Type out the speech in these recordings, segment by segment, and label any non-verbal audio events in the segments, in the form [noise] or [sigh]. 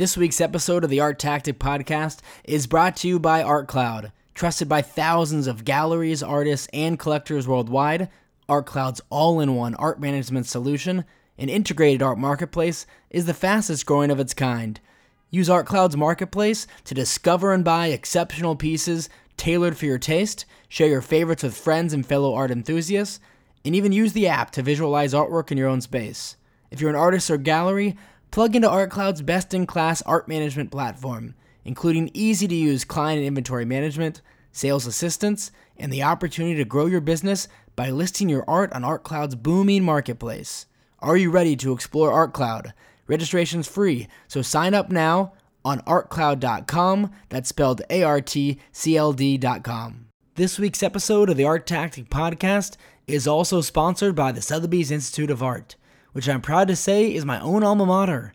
This week's episode of the Art Tactic Podcast is brought to you by ArtCloud. Trusted by thousands of galleries, artists, and collectors worldwide, ArtCloud's all in one art management solution, an integrated art marketplace, is the fastest growing of its kind. Use ArtCloud's marketplace to discover and buy exceptional pieces tailored for your taste, share your favorites with friends and fellow art enthusiasts, and even use the app to visualize artwork in your own space. If you're an artist or gallery, Plug into ArtCloud's best in class art management platform, including easy to use client inventory management, sales assistance, and the opportunity to grow your business by listing your art on ArtCloud's booming marketplace. Are you ready to explore ArtCloud? Registration's free, so sign up now on artcloud.com. That's spelled A R T C L D.com. This week's episode of the Art Tactic Podcast is also sponsored by the Sotheby's Institute of Art which I'm proud to say is my own alma mater.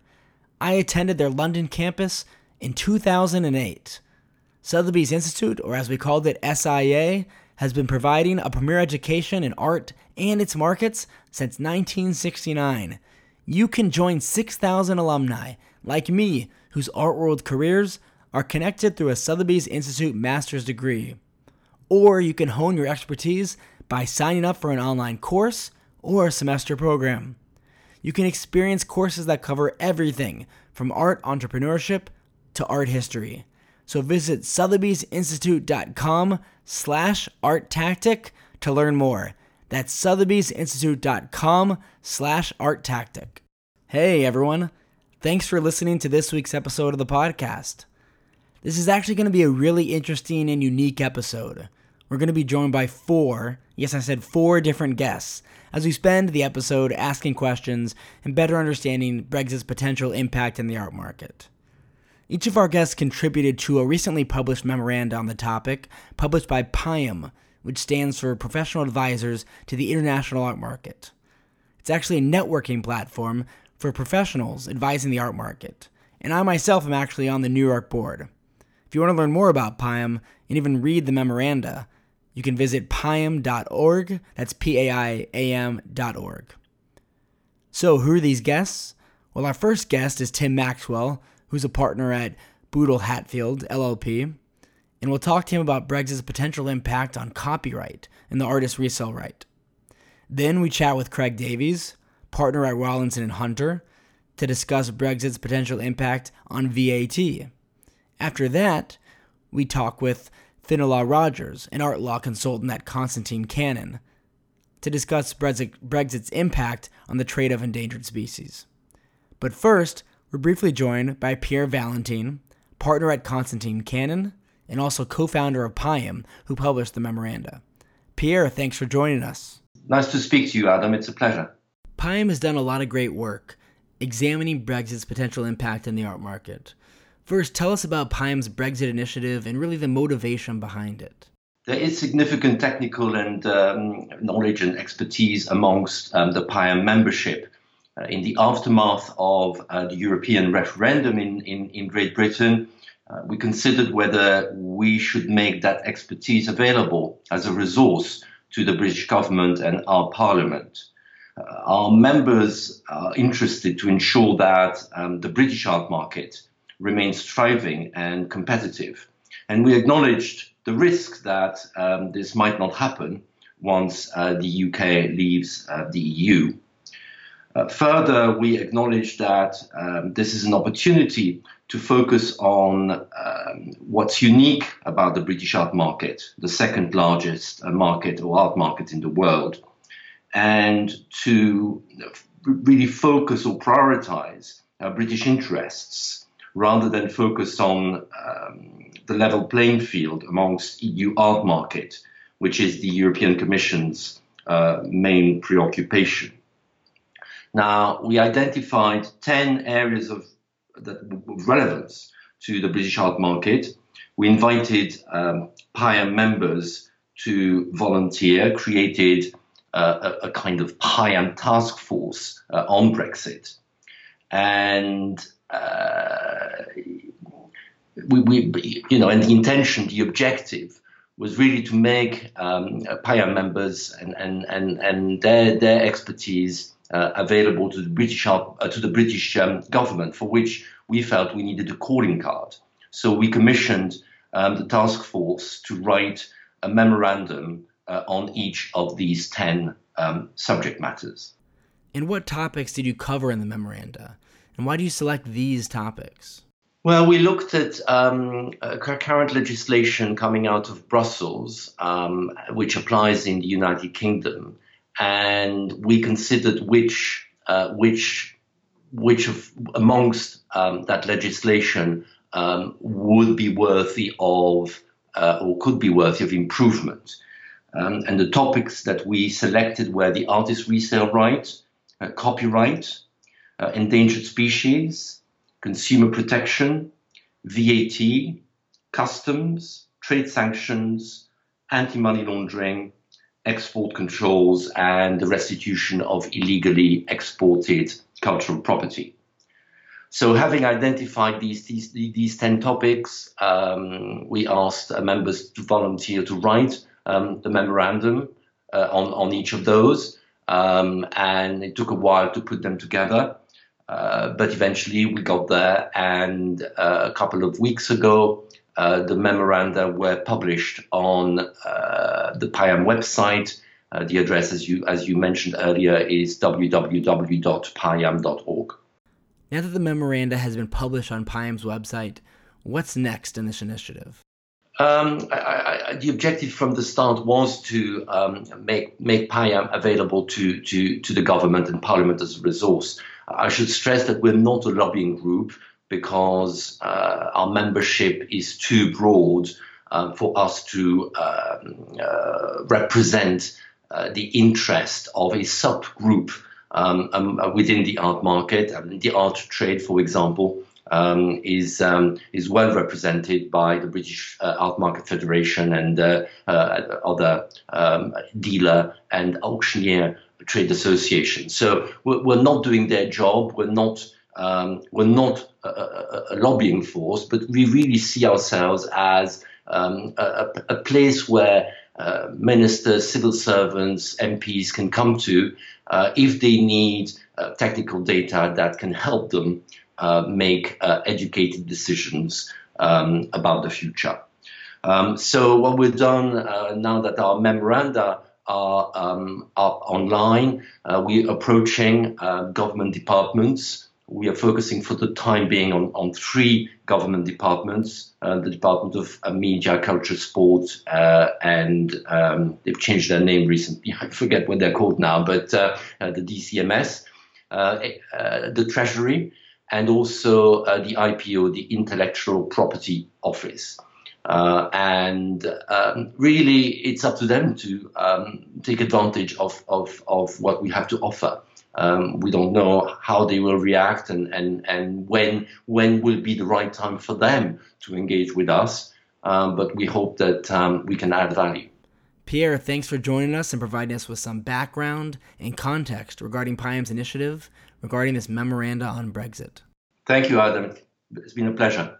I attended their London campus in 2008. Sotheby's Institute, or as we called it, SIA, has been providing a premier education in art and its markets since 1969. You can join 6,000 alumni, like me, whose art world careers are connected through a Sotheby's Institute master's degree. Or you can hone your expertise by signing up for an online course or a semester program. You can experience courses that cover everything from art entrepreneurship to art history. So visit sotheby'sinstitute.com slash art tactic to learn more. That's sotheby'sinstitute.com slash art tactic. Hey everyone, thanks for listening to this week's episode of the podcast. This is actually going to be a really interesting and unique episode. We're going to be joined by four, yes, I said four different guests as we spend the episode asking questions and better understanding Brexit's potential impact in the art market. Each of our guests contributed to a recently published memoranda on the topic, published by PAIAM, which stands for Professional Advisors to the International Art Market. It's actually a networking platform for professionals advising the art market, and I myself am actually on the New York board. If you want to learn more about PAIAM and even read the memoranda, you can visit paiam.org. That's P A I A M.org. So, who are these guests? Well, our first guest is Tim Maxwell, who's a partner at Boodle Hatfield, LLP. And we'll talk to him about Brexit's potential impact on copyright and the artist resale right. Then we chat with Craig Davies, partner at Rawlinson and Hunter, to discuss Brexit's potential impact on VAT. After that, we talk with Finola Rogers, an art law consultant at Constantine Cannon, to discuss Brexit's impact on the trade of endangered species. But first, we're briefly joined by Pierre Valentin, partner at Constantine Cannon, and also co founder of PAIAM, who published the memoranda. Pierre, thanks for joining us. Nice to speak to you, Adam. It's a pleasure. PAIAM has done a lot of great work examining Brexit's potential impact in the art market. First, tell us about PAIAM's Brexit initiative and really the motivation behind it. There is significant technical and um, knowledge and expertise amongst um, the PAIAM membership. Uh, in the aftermath of uh, the European referendum in, in, in Great Britain, uh, we considered whether we should make that expertise available as a resource to the British government and our parliament. Uh, our members are interested to ensure that um, the British art market remains thriving and competitive. And we acknowledged the risk that um, this might not happen once uh, the UK leaves uh, the EU. Uh, further, we acknowledge that um, this is an opportunity to focus on um, what's unique about the British art market, the second largest uh, market or art market in the world, and to really focus or prioritize uh, British interests rather than focus on um, the level playing field amongst EU art market, which is the European Commission's uh, main preoccupation. Now, we identified 10 areas of, of relevance to the British art market. We invited um, PAIAM members to volunteer, created uh, a, a, kind of PAIAM task force uh, on Brexit. And uh, we, we, you know, and the intention, the objective was really to make um, PAIAM members and, and, and, and their, their expertise uh, available to the British uh, to the British um, government, for which we felt we needed a calling card. So we commissioned um, the task force to write a memorandum uh, on each of these ten um, subject matters. And what topics did you cover in the memoranda? And why do you select these topics? Well, we looked at um, current legislation coming out of Brussels, um, which applies in the United Kingdom, and we considered which uh, which which of amongst um, that legislation um, would be worthy of uh, or could be worthy of improvement. Um, and the topics that we selected were the artist resale right, uh, copyright, uh, endangered species, consumer protection, VAT, customs, trade sanctions, anti-money laundering, export controls, and the restitution of illegally exported cultural property. So, having identified these these, these ten topics, um, we asked members to volunteer to write um, the memorandum uh, on on each of those, um, and it took a while to put them together. Uh, but eventually we got there, and uh, a couple of weeks ago, uh, the memoranda were published on uh, the PAIAM website. Uh, the address, as you as you mentioned earlier, is www.paiam.org. Now that the memoranda has been published on PAIAM's website, what's next in this initiative? Um, I, I, the objective from the start was to um, make make PAIAM available to, to, to the government and parliament as a resource. I should stress that we're not a lobbying group because uh, our membership is too broad uh, for us to um, uh, represent uh, the interest of a subgroup um, um, within the art market. and the art trade, for example, um, is um, is well represented by the British uh, Art Market Federation and uh, uh, other um, dealer and auctioneer trade associations. So we're, not doing their job. We're not um, we're not a, a, a, lobbying force, but we really see ourselves as um, a, a, place where uh, ministers, civil servants, MPs can come to uh, if they need uh, technical data that can help them make uh, educated decisions um, about the future. Um, so what we've done uh, now that our memoranda are um, up online, we're approaching government departments we are focusing for the time being on, on three government departments uh, the Department of uh, Media, Culture, Sport, uh, and um, they've changed their name recently. [laughs] I forget what they're called now, but the DCMS, the Treasury, and also uh, the IPO, the Intellectual Property Office. Uh, and um, really, it's up to them to um, take advantage of, of, of what we have to offer. Um, we don't know how they will react and, and, and when, when will be the right time for them to engage with us. Um, but we hope that um, we can add value. Pierre, thanks for joining us and providing us with some background and context regarding PAIAM's initiative regarding this memoranda on Brexit. Thank you, Adam. It's been a pleasure.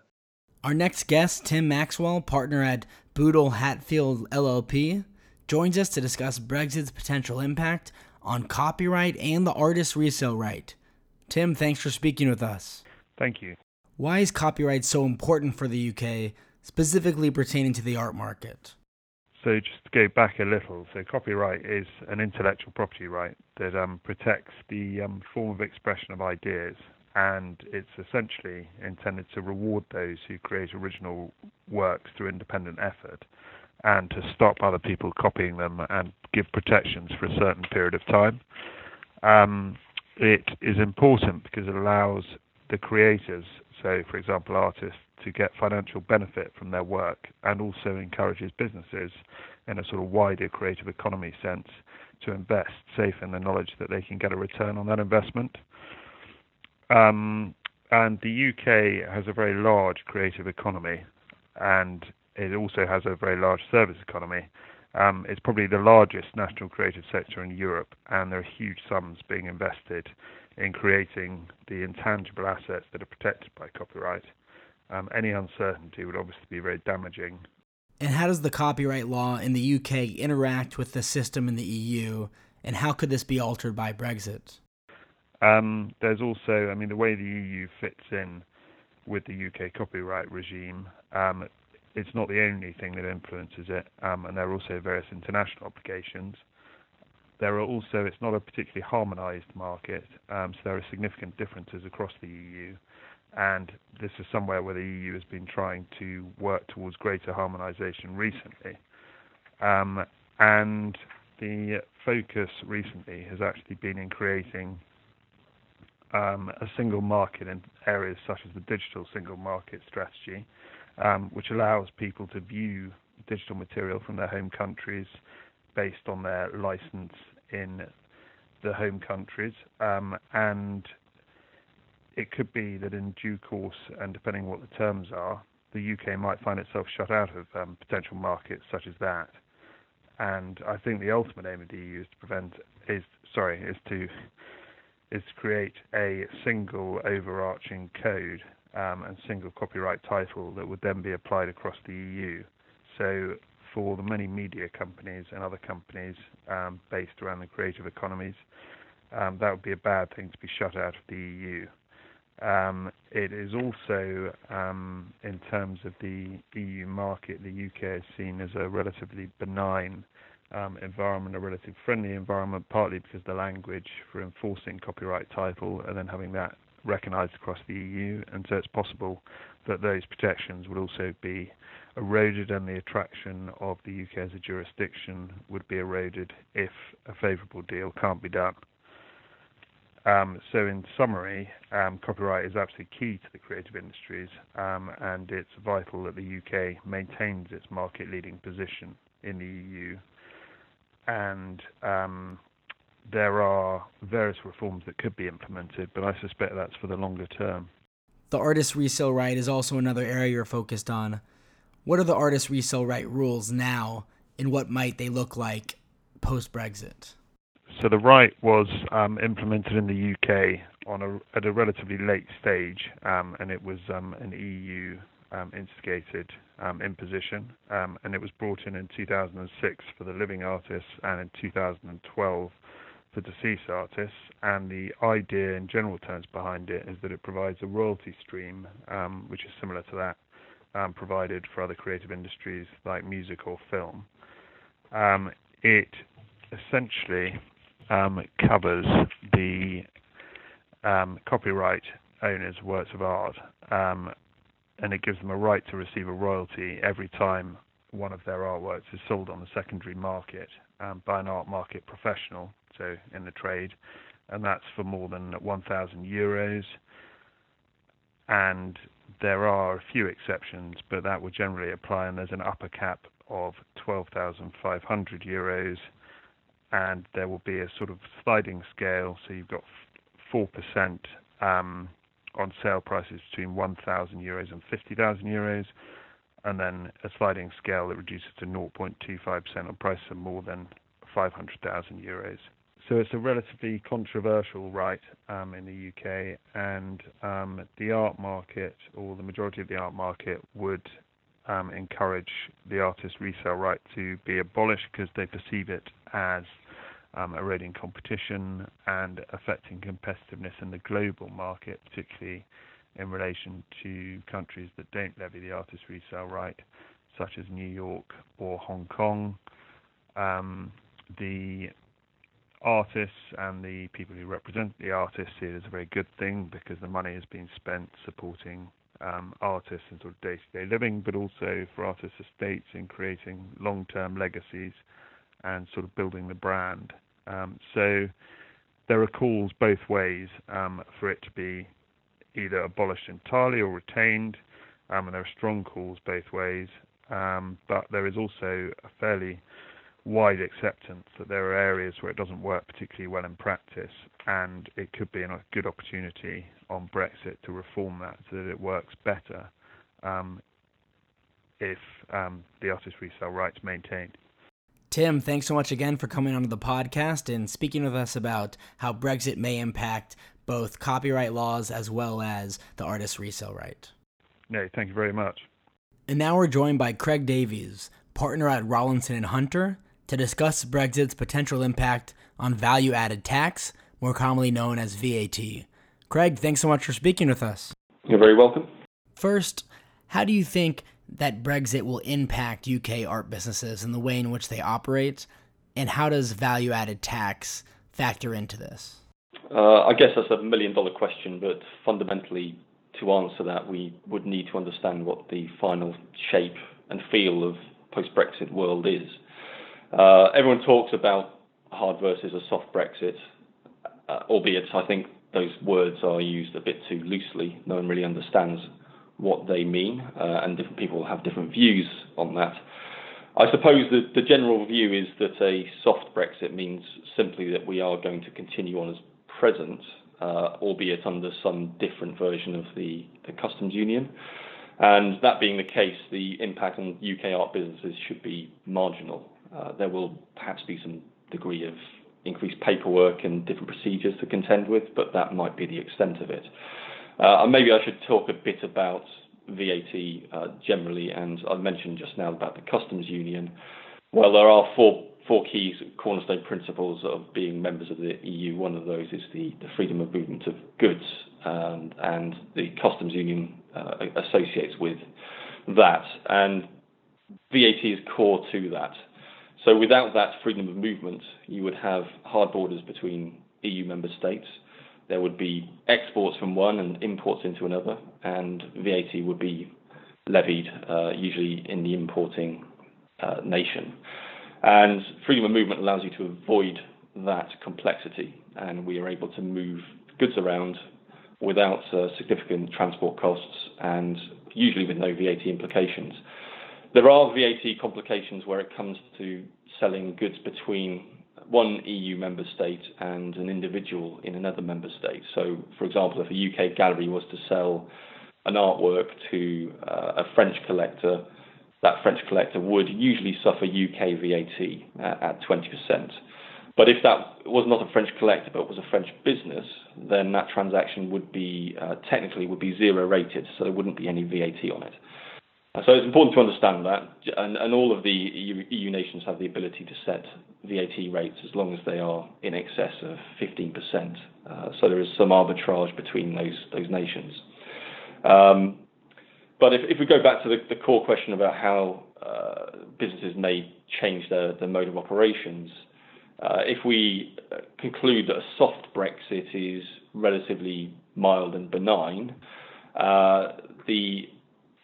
Our next guest, Tim Maxwell, partner at Boodle Hatfield LLP, joins us to discuss Brexit's potential impact on copyright and the artist resale right. Tim, thanks for speaking with us. Thank you. Why is copyright so important for the UK, specifically pertaining to the art market? So just to go back a little, so copyright is an intellectual property right that um, protects the um, form of expression of ideas, and it's essentially intended to reward those who create original works through independent effort, and to stop other people copying them and give protections for a certain period of time. Um, it is important because it allows the creators, so for example artists, to get financial benefit from their work and also encourages businesses in a sort of wider creative economy sense to invest safe in the knowledge that they can get a return on that investment. Um, and the UK has a very large creative economy and it also has a very large service economy. Um, it's probably the largest national creative sector in Europe, and there are huge sums being invested in creating the intangible assets that are protected by copyright um, any uncertainty would obviously be very damaging. And how does the copyright law in the UK interact with the system in the EU, and how could this be altered by Brexit? Um, there's also, I mean, the way the EU fits in with the UK copyright regime, um, it's not the only thing that influences it, um, and there are also various international obligations. There are also, it's not a particularly harmonised market, um, so there are significant differences across the EU, and this is somewhere where the EU has been trying to work towards greater harmonisation recently. Um, and the focus recently has actually been in creating um, a single market in areas such as the digital single market strategy, um, which allows people to view digital material from their home countries based on their license in the home countries. Um, and it could be that in due course, and depending on what the terms are, the UK might find itself shut out of um, potential markets such as that. And I think the ultimate aim of the EU is to prevent is sorry is to is to create a single overarching code um, and single copyright title that would then be applied across the EU. So for the many media companies and other companies um, based around the creative economies, um, that would be a bad thing to be shut out of the EU. Um, it is also, um, in terms of the EU market, the UK is seen as a relatively benign um, environment, a relatively friendly environment, partly because the language for enforcing copyright title and then having that recognised across the EU, and so it's possible that those protections would also be eroded and the attraction of the UK as a jurisdiction would be eroded if a favourable deal can't be done. Um, so, in summary, um, copyright is absolutely key to the creative industries, um, and it's vital that the UK maintains its market leading position in the EU. And um, there are various reforms that could be implemented, but I suspect that's for the longer term. The artist resale right is also another area you're focused on. What are the artist resale right rules now, and what might they look like post Brexit? So the right was um, implemented in the UK on a, at a relatively late stage, um, and it was um, an EU um, instigated um, imposition, um, and it was brought in in 2006 for the living artists and in 2012 for deceased artists. And the idea, in general terms, behind it is that it provides a royalty stream, which is similar to that provided for other creative industries like music or film. it essentially um, covers the um, copyright owners' works of art, um, and it gives them a right to receive a royalty every time one of their artworks is sold on the secondary market um, by an art market professional, so in the trade, and that's for more than 1,000 euros. And there are a few exceptions, but that would generally apply, and there's an upper cap of 12,500 euros and there will be a sort of sliding scale. So you've got 4% um, on sale prices between 1,000 euros and 50,000 euros, and then a sliding scale that reduces to 0.25% on prices of more than 500,000 euros. So it's a relatively controversial right um, in the UK, and um, the art market, or the majority of the art market, would um, encourage the artist resale right to be abolished because they perceive it as um, eroding competition and affecting competitiveness in the global market, particularly in relation to countries that don't levy the artist resale right, such as New York or Hong Kong. Um, the artists and the people who represent the artists see it as a very good thing because the money has been spent supporting um, artists in sort of day-to-day living, but also for artists' estates in creating long-term legacies and sort of building the brand. Um, so there are calls both ways um, for it to be either abolished entirely or retained, um, and there are strong calls both ways. Um, but there is also a fairly wide acceptance that there are areas where it doesn't work particularly well in practice, and it could be a good opportunity on Brexit to reform that so that it works better um, if um, the artist resale rights maintained. Tim, thanks so much again for coming onto the podcast and speaking with us about how Brexit may impact both copyright laws as well as the artist resale right. No, thank you very much. And now we're joined by Craig Davies, partner at Rawlinson and Hunter, to discuss Brexit's potential impact on value added tax, more commonly known as VAT. Craig, thanks so much for speaking with us. You're very welcome. First, how do you think that Brexit will impact UK art businesses and the way in which they operate? And how does value added tax factor into this? Uh, I guess that's a million dollar question, but fundamentally, to answer that, we would need to understand what the final shape and feel of post Brexit world is. Uh, everyone talks about hard versus a soft Brexit, uh, albeit I think those words are used a bit too loosely. No one really understands what they mean, uh, and different people have different views on that. I suppose that the general view is that a soft Brexit means simply that we are going to continue on as present, uh, albeit under some different version of the, the customs union. And that being the case, the impact on UK art businesses should be marginal. Uh, there will perhaps be some degree of increased paperwork and different procedures to contend with, but that might be the extent of it. Uh, and maybe I should talk a bit about VAT uh, generally, and I mentioned just now about the customs union. Well, there are four four key cornerstone principles of being members of the EU. One of those is the, the freedom of movement of goods, um, and the customs union uh, associates with that. And VAT is core to that. So without that freedom of movement, you would have hard borders between EU member states. There would be exports from one and imports into another, and VAT would be levied uh, usually in the importing uh, nation. And freedom of movement allows you to avoid that complexity, and we are able to move goods around without uh, significant transport costs and usually with no VAT implications. There are VAT complications where it comes to selling goods between one EU member state and an individual in another member state. So, for example, if a UK gallery was to sell an artwork to uh, a French collector, that French collector would usually suffer UK VAT at 20%. But if that was not a French collector but was a French business, then that transaction would be uh, technically would be zero rated, so there wouldn't be any VAT on it. So it's important to understand that, and, and all of the EU, EU, nations have the ability to set VAT rates as long as they are in excess of 15%. Uh, so there is some arbitrage between those those nations. Um, but if, if we go back to the, the core question about how uh, businesses may change their, their mode of operations, uh, if we conclude that a soft Brexit is relatively mild and benign, uh, the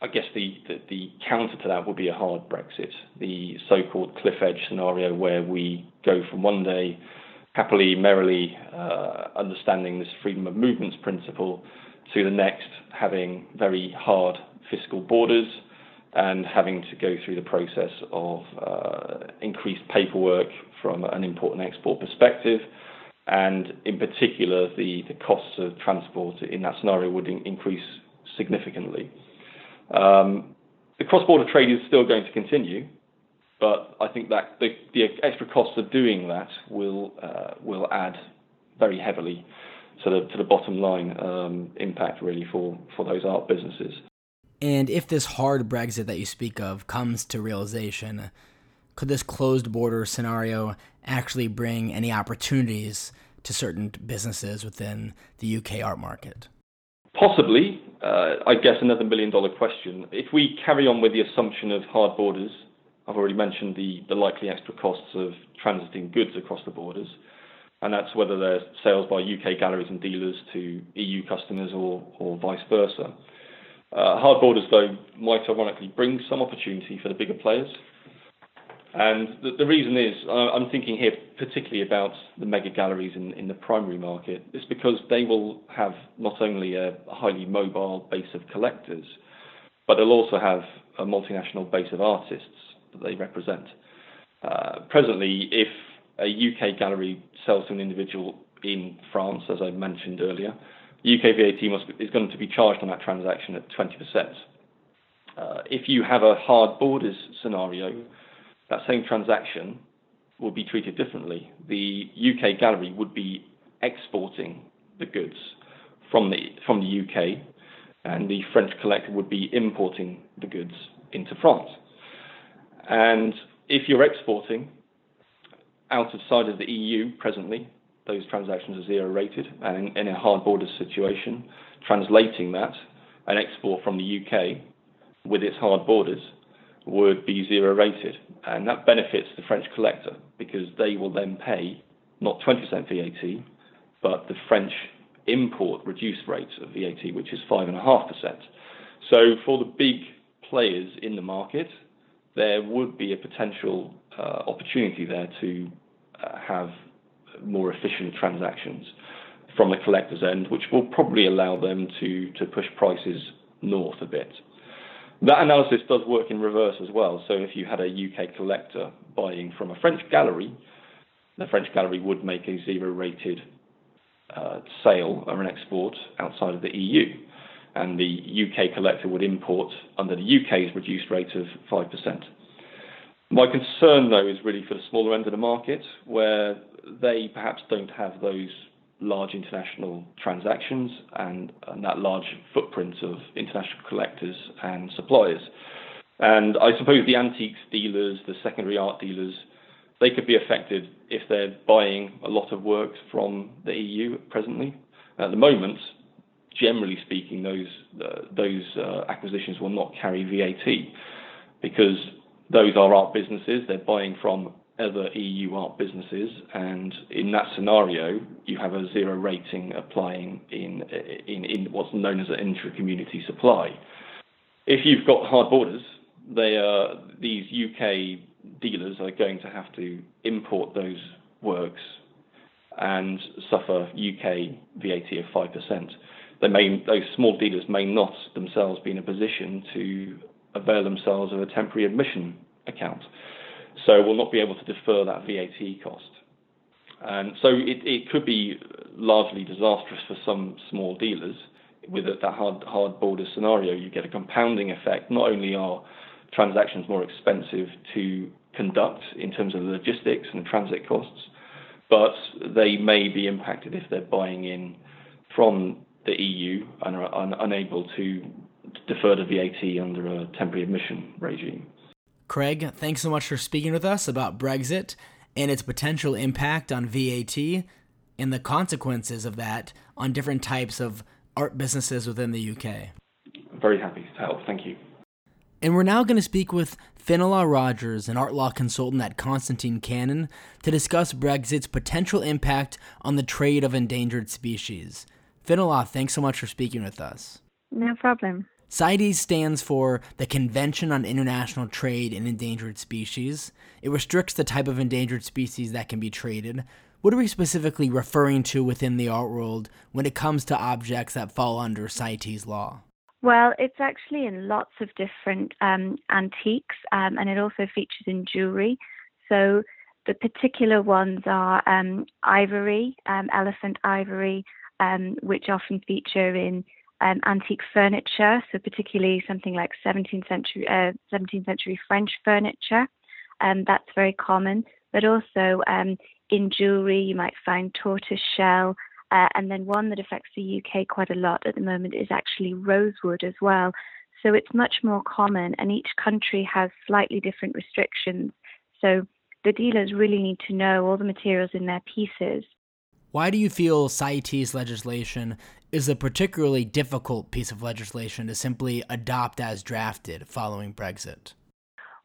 I guess the, the, the, counter to that would be a hard Brexit, the so-called cliff edge scenario where we go from one day happily, merrily uh, understanding this freedom of movements principle to the next having very hard fiscal borders and having to go through the process of uh, increased paperwork from an import and export perspective. And in particular, the, the costs of transport in that scenario would in, increase significantly. Um, the cross-border trade is still going to continue, but I think that the, the extra costs of doing that will uh, will add very heavily to the to the bottom line um, impact really for for those art businesses. And if this hard Brexit that you speak of comes to realization, could this closed border scenario actually bring any opportunities to certain businesses within the UK art market? Possibly. Uh, I guess another million dollar question. If we carry on with the assumption of hard borders, I've already mentioned the, the likely extra costs of transiting goods across the borders, and that's whether they're sales by UK galleries and dealers to EU customers or, or vice versa. Uh, hard borders, though, might ironically bring some opportunity for the bigger players. And the, the reason is, I'm thinking here particularly about the mega galleries in, in the primary market, is because they will have not only a, highly mobile base of collectors, but they'll also have a multinational base of artists that they represent. Uh, presently, if a UK gallery sells to an individual in France, as I mentioned earlier, UK VAT must, is going to be charged on that transaction at 20%. Uh, if you have a hard borders scenario, that same transaction will be treated differently. The UK gallery would be exporting the goods from the from the UK, and the French collector would be importing the goods into France. And if you're exporting outside of the EU presently, those transactions are zero rated, and in, in a hard border situation, translating that, an export from the UK with its hard borders would be zero rated. And that benefits the French collector because they will then pay not 20% VAT, but the French import reduced rate of VAT, which is 5.5%. So for the big players in the market, there would be a potential uh, opportunity there to uh, have more efficient transactions from the collector's end, which will probably allow them to, to push prices north a bit. That analysis does work in reverse as well. So if you had a UK collector buying from a French gallery, the French gallery would make a zero rated uh, sale or an export outside of the EU. And the UK collector would import under the UK's reduced rate of 5%. My concern, though, is really for the smaller end of the market, where they perhaps don't have those large international transactions and, and that large footprint of international collectors and suppliers. And I suppose the antiques dealers, the secondary art dealers, they could be affected if they're buying a lot of works from the EU presently. At the moment, generally speaking, those uh, those uh, acquisitions will not carry VAT because those are art businesses. They're buying from other EU art businesses, and in that scenario, you have a zero rating applying in in, in what's known as an intra-community supply. If you've got hard borders, they are these UK dealers are going to have to import those works and suffer UK VAT of five percent. They may those small dealers may not themselves be in a position to avail themselves of a temporary admission account so we'll not be able to defer that VAT cost. And so it, it could be largely disastrous for some small dealers. With that hard, hard border scenario, you get a compounding effect. Not only are transactions more expensive to conduct in terms of logistics and transit costs, but they may be impacted if they're buying in from the EU and are un- unable to defer the VAT under a temporary admission regime. Craig, thanks so much for speaking with us about Brexit and its potential impact on VAT and the consequences of that on different types of art businesses within the UK. Very happy to help. Thank you. And we're now going to speak with Finola Rogers, an art law consultant at Constantine Cannon, to discuss Brexit's potential impact on the trade of endangered species. Finola, thanks so much for speaking with us. No problem. CITES stands for the Convention on International Trade in Endangered Species. It restricts the type of endangered species that can be traded. What are we specifically referring to within the art world when it comes to objects that fall under CITES law? Well, it's actually in lots of different um, antiques, um, and it also features in jewelry. So the particular ones are um, ivory, um, elephant ivory, um, which often feature in um, antique furniture, so particularly something like 17th century, uh, 17th century French furniture. Um, that's very common. But also um, in jewelry, you might find tortoise shell. Uh, and then one that affects the UK quite a lot at the moment is actually rosewood as well. So it's much more common, and each country has slightly different restrictions. So the dealers really need to know all the materials in their pieces why do you feel CITES legislation is a particularly difficult piece of legislation to simply adopt as drafted following Brexit?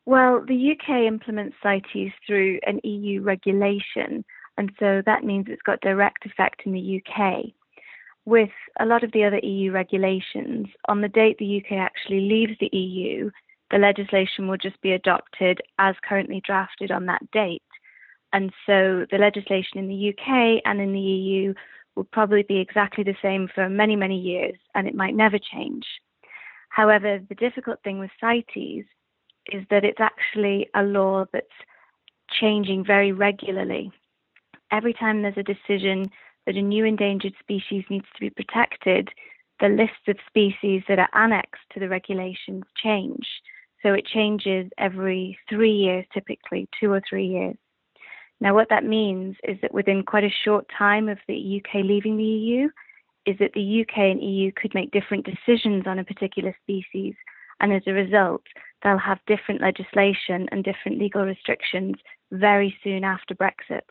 Well, the UK implements CITES through an EU regulation, and so that means it's got direct effect in the UK. With a lot of the other EU regulations, on the date the UK actually leaves the EU, the legislation will just be adopted as currently drafted on that date. And so the legislation in the UK and in the EU will probably be exactly the same for many, many years, and it might never change. However, the difficult thing with CITES is that it's actually a law that's changing very regularly. Every time there's a decision that a new endangered species needs to be protected, the list of species that are annexed to the regulations change. So it changes every three years, typically, two or three years. Now, what that means is that within quite a short time of the UK leaving the EU, is that the UK and EU could make different decisions on a particular species, and as a result, they'll have different legislation and different legal restrictions very soon after Brexit.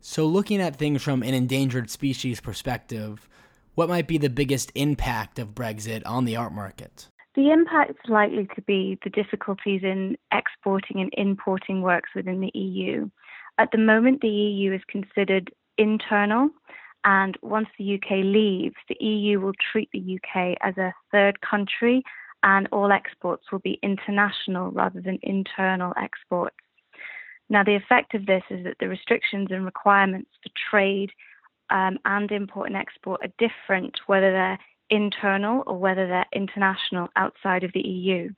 So, looking at things from an endangered species perspective, what might be the biggest impact of Brexit on the art market? The impact is likely to be the difficulties in exporting and importing works within the EU. At the moment, the EU is considered internal, and once the UK leaves, the EU will treat the UK as a third country, and all exports will be international rather than internal exports. Now, the effect of this is that the restrictions and requirements for trade um, and import and export are different, whether they're internal or whether they're international outside of the EU.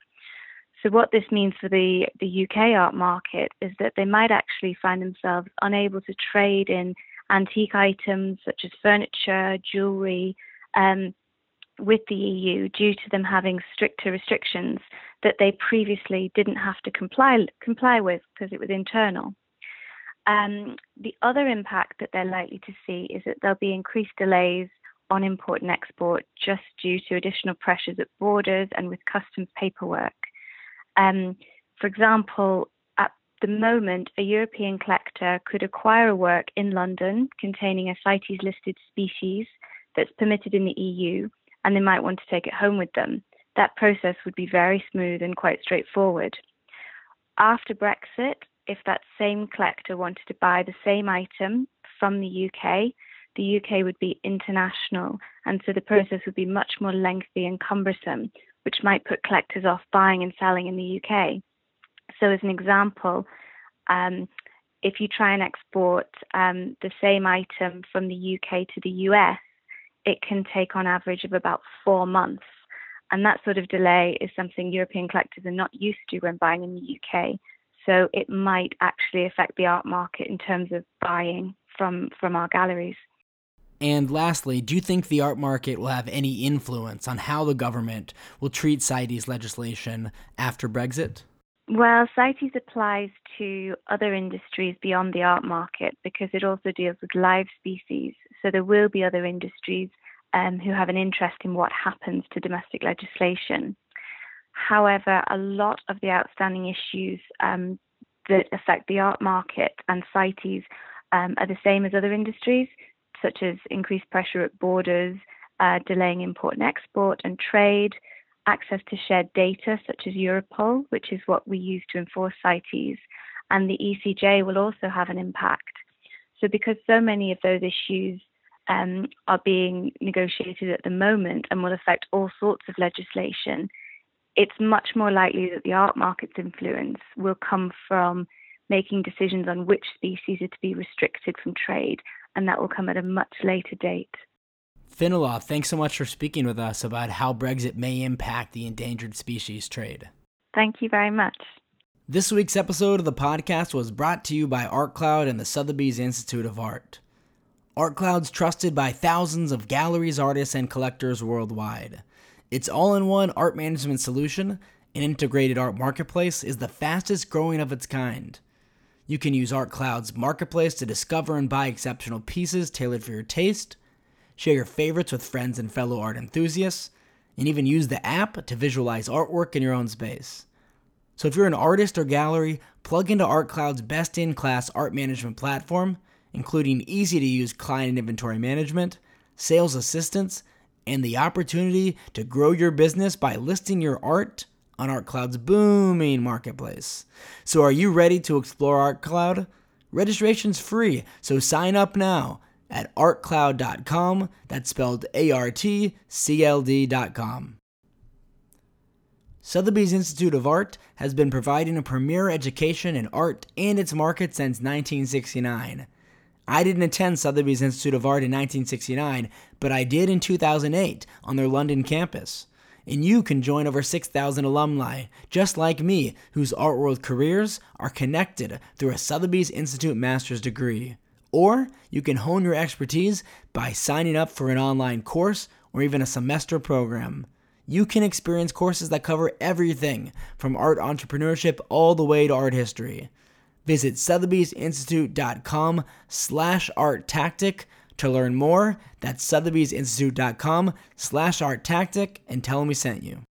So, what this means for the, the UK art market is that they might actually find themselves unable to trade in antique items such as furniture, jewellery, um, with the EU due to them having stricter restrictions that they previously didn't have to comply comply with because it was internal. Um, the other impact that they're likely to see is that there'll be increased delays on import and export just due to additional pressures at borders and with customs paperwork. Um, for example, at the moment, a European collector could acquire a work in London containing a CITES listed species that's permitted in the EU, and they might want to take it home with them. That process would be very smooth and quite straightforward. After Brexit, if that same collector wanted to buy the same item from the UK, the UK would be international, and so the process would be much more lengthy and cumbersome, which might put collectors off buying and selling in the UK. So, as an example, um, if you try and export um, the same item from the UK to the US, it can take on average of about four months. And that sort of delay is something European collectors are not used to when buying in the UK. So it might actually affect the art market in terms of buying from, from our galleries. And lastly, do you think the art market will have any influence on how the government will treat CITES legislation after Brexit? Well, CITES applies to other industries beyond the art market because it also deals with live species. So there will be other industries um, who have an interest in what happens to domestic legislation. However, a lot of the outstanding issues um, that affect the art market and CITES um, are the same as other industries, such as increased pressure at borders, uh, delaying import and export and trade, access to shared data such as Europol, which is what we use to enforce CITES, and the ECJ will also have an impact. So, because so many of those issues um, are being negotiated at the moment and will affect all sorts of legislation, it's much more likely that the art market's influence will come from making decisions on which species are to be restricted from trade, and that will come at a much later date. Finola, thanks so much for speaking with us about how Brexit may impact the endangered species trade. Thank you very much. This week's episode of the podcast was brought to you by ArtCloud and the Sotheby's Institute of Art. ArtCloud's trusted by thousands of galleries, artists, and collectors worldwide. Its all in one art management solution, an integrated art marketplace, is the fastest growing of its kind. You can use ArtCloud's marketplace to discover and buy exceptional pieces tailored for your taste, share your favorites with friends and fellow art enthusiasts, and even use the app to visualize artwork in your own space. So if you're an artist or gallery, plug into ArtCloud's best in class art management platform, including easy to use client inventory management, sales assistance, and the opportunity to grow your business by listing your art on ArtCloud's booming marketplace. So, are you ready to explore ArtCloud? Registration's free, so sign up now at artcloud.com. That's spelled A R T C L D.com. Sotheby's Institute of Art has been providing a premier education in art and its market since 1969. I didn't attend Sotheby's Institute of Art in 1969, but I did in 2008 on their London campus. And you can join over 6,000 alumni, just like me, whose art world careers are connected through a Sotheby's Institute master's degree. Or you can hone your expertise by signing up for an online course or even a semester program. You can experience courses that cover everything from art entrepreneurship all the way to art history. Visit sotheby'sinstitute.com slash art tactic to learn more. That's sotheby'sinstitute.com slash art tactic and tell them we sent you.